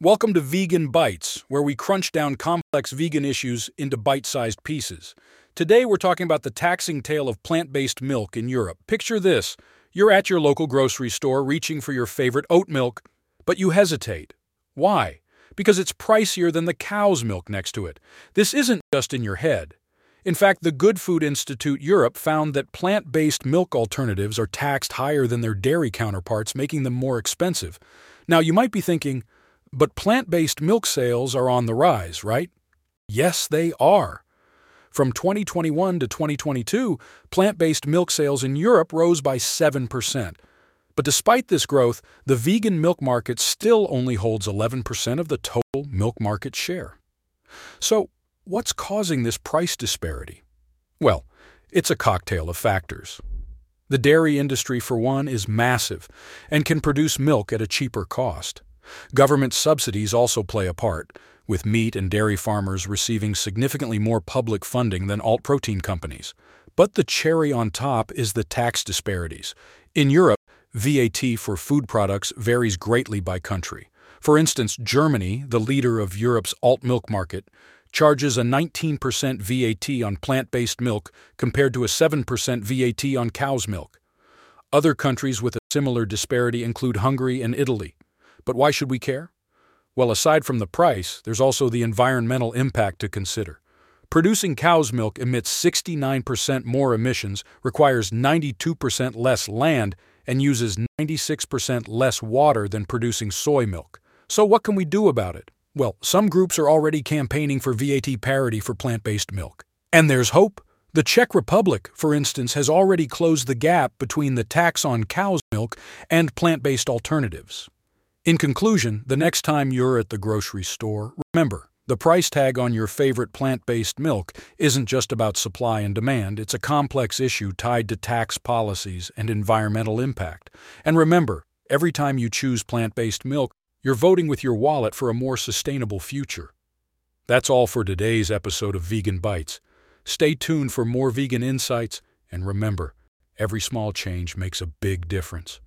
Welcome to Vegan Bites, where we crunch down complex vegan issues into bite sized pieces. Today, we're talking about the taxing tale of plant based milk in Europe. Picture this you're at your local grocery store reaching for your favorite oat milk, but you hesitate. Why? Because it's pricier than the cow's milk next to it. This isn't just in your head. In fact, the Good Food Institute Europe found that plant based milk alternatives are taxed higher than their dairy counterparts, making them more expensive. Now, you might be thinking, but plant based milk sales are on the rise, right? Yes, they are. From 2021 to 2022, plant based milk sales in Europe rose by 7%. But despite this growth, the vegan milk market still only holds 11% of the total milk market share. So, what's causing this price disparity? Well, it's a cocktail of factors. The dairy industry, for one, is massive and can produce milk at a cheaper cost. Government subsidies also play a part, with meat and dairy farmers receiving significantly more public funding than alt protein companies. But the cherry on top is the tax disparities. In Europe, VAT for food products varies greatly by country. For instance, Germany, the leader of Europe's alt milk market, charges a 19% VAT on plant based milk compared to a 7% VAT on cow's milk. Other countries with a similar disparity include Hungary and Italy. But why should we care? Well, aside from the price, there's also the environmental impact to consider. Producing cow's milk emits 69% more emissions, requires 92% less land, and uses 96% less water than producing soy milk. So, what can we do about it? Well, some groups are already campaigning for VAT parity for plant based milk. And there's hope. The Czech Republic, for instance, has already closed the gap between the tax on cow's milk and plant based alternatives. In conclusion, the next time you're at the grocery store, remember the price tag on your favorite plant based milk isn't just about supply and demand, it's a complex issue tied to tax policies and environmental impact. And remember, every time you choose plant based milk, you're voting with your wallet for a more sustainable future. That's all for today's episode of Vegan Bites. Stay tuned for more vegan insights, and remember, every small change makes a big difference.